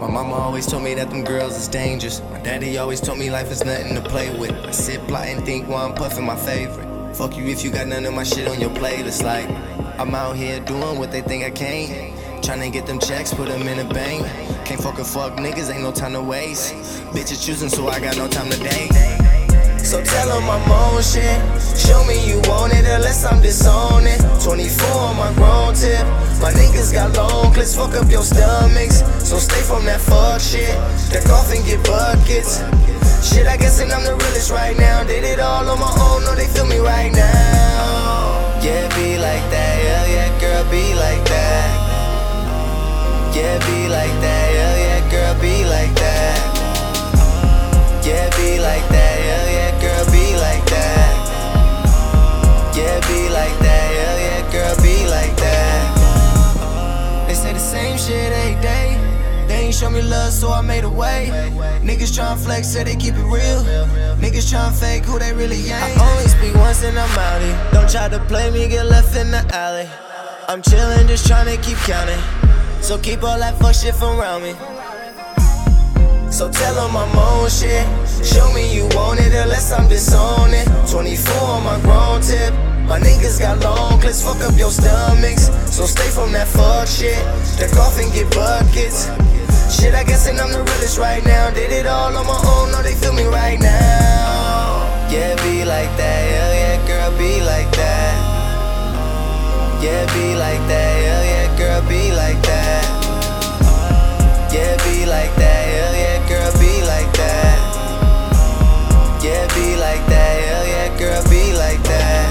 My mama always told me that them girls is dangerous. My daddy always told me life is nothing to play with. I sit, plot, and think while I'm puffing my favorite. Fuck you if you got none of my shit on your playlist. Like, I'm out here doing what they think I can't. Tryna get them checks, put them in the bank. Can't fucking fuck niggas, ain't no time to waste. Bitches choosing, so I got no time to date. So tell them I'm on shit. Show me you want it, unless I'm disowning. 24 on my grown tip. My niggas got long clips, fuck up your stomachs. So stay from that fuck shit. Duck off and get buckets. Shit, I guess and I'm the realest right now. Did it all on my own, no, they show me love, so I made a way. Niggas tryna flex, say they keep it real. Niggas tryna fake who they really ain't. I only speak once and I'm out. Don't try to play me, get left in the alley. I'm chillin', just tryna keep counting. So keep all that fuck shit from around me. So tell them I'm on shit. Show me you want it, unless I'm disowning. 24 on my grown tip. My niggas got long clips, fuck up your stomachs. So stay from that fuck shit. Off and get buckets. Shit, I guess and I'm the realest right now. Did it all on my own, no, they feel me right now. Yeah, be like that, hell yeah, girl, be like that. Yeah, be like that, hell yeah, girl, be like that. Yeah, be like that, hell yeah, girl, be like that. Yeah, be like that, hell yeah, girl, be like that.